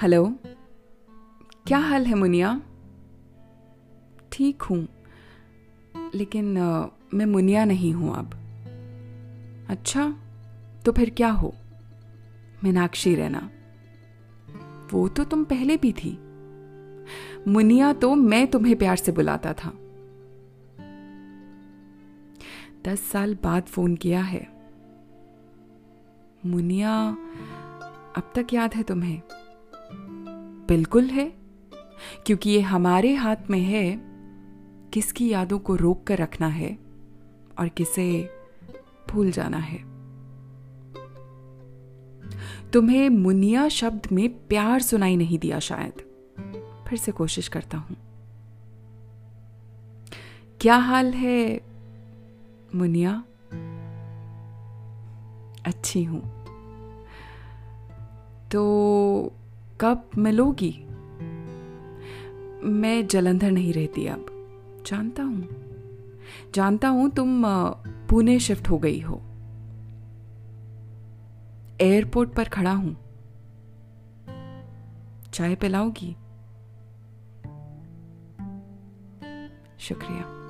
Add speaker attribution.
Speaker 1: Hello? क्या हाल है मुनिया? ठीक हूँ लेकिन आ, मैं मुनिया नहीं हूँ अब। अच्छा तो फिर क्या हो? मीनाक्षी रहना वो तो तुम पहले भी थी। मुनिया तो मैं तुम्हें प्यार से बुलाता था। दस साल बाद फ़ोन किया है। मुनिया अब तक याद है तुम्हें? बिल्कुल है, क्योंकि ये हमारे हाथ में है, किसकी यादों को रोक कर रखना है और किसे भूल जाना है। तुम्हें मुनिया शब्द में प्यार सुनाई नहीं दिया शायद। फिर से कोशिश करता हूँ। क्या हाल है, मुनिया? अच्छी हूँ। तो कब मिलोगी? मैं जलंधर नहीं रहती अब। जानता हूँ। जानता हूँ तुम पुणे शिफ्ट हो गई हो। एयरपोर्ट पर खड़ा हूँ। चाय पिलाओगी शुक्रिया।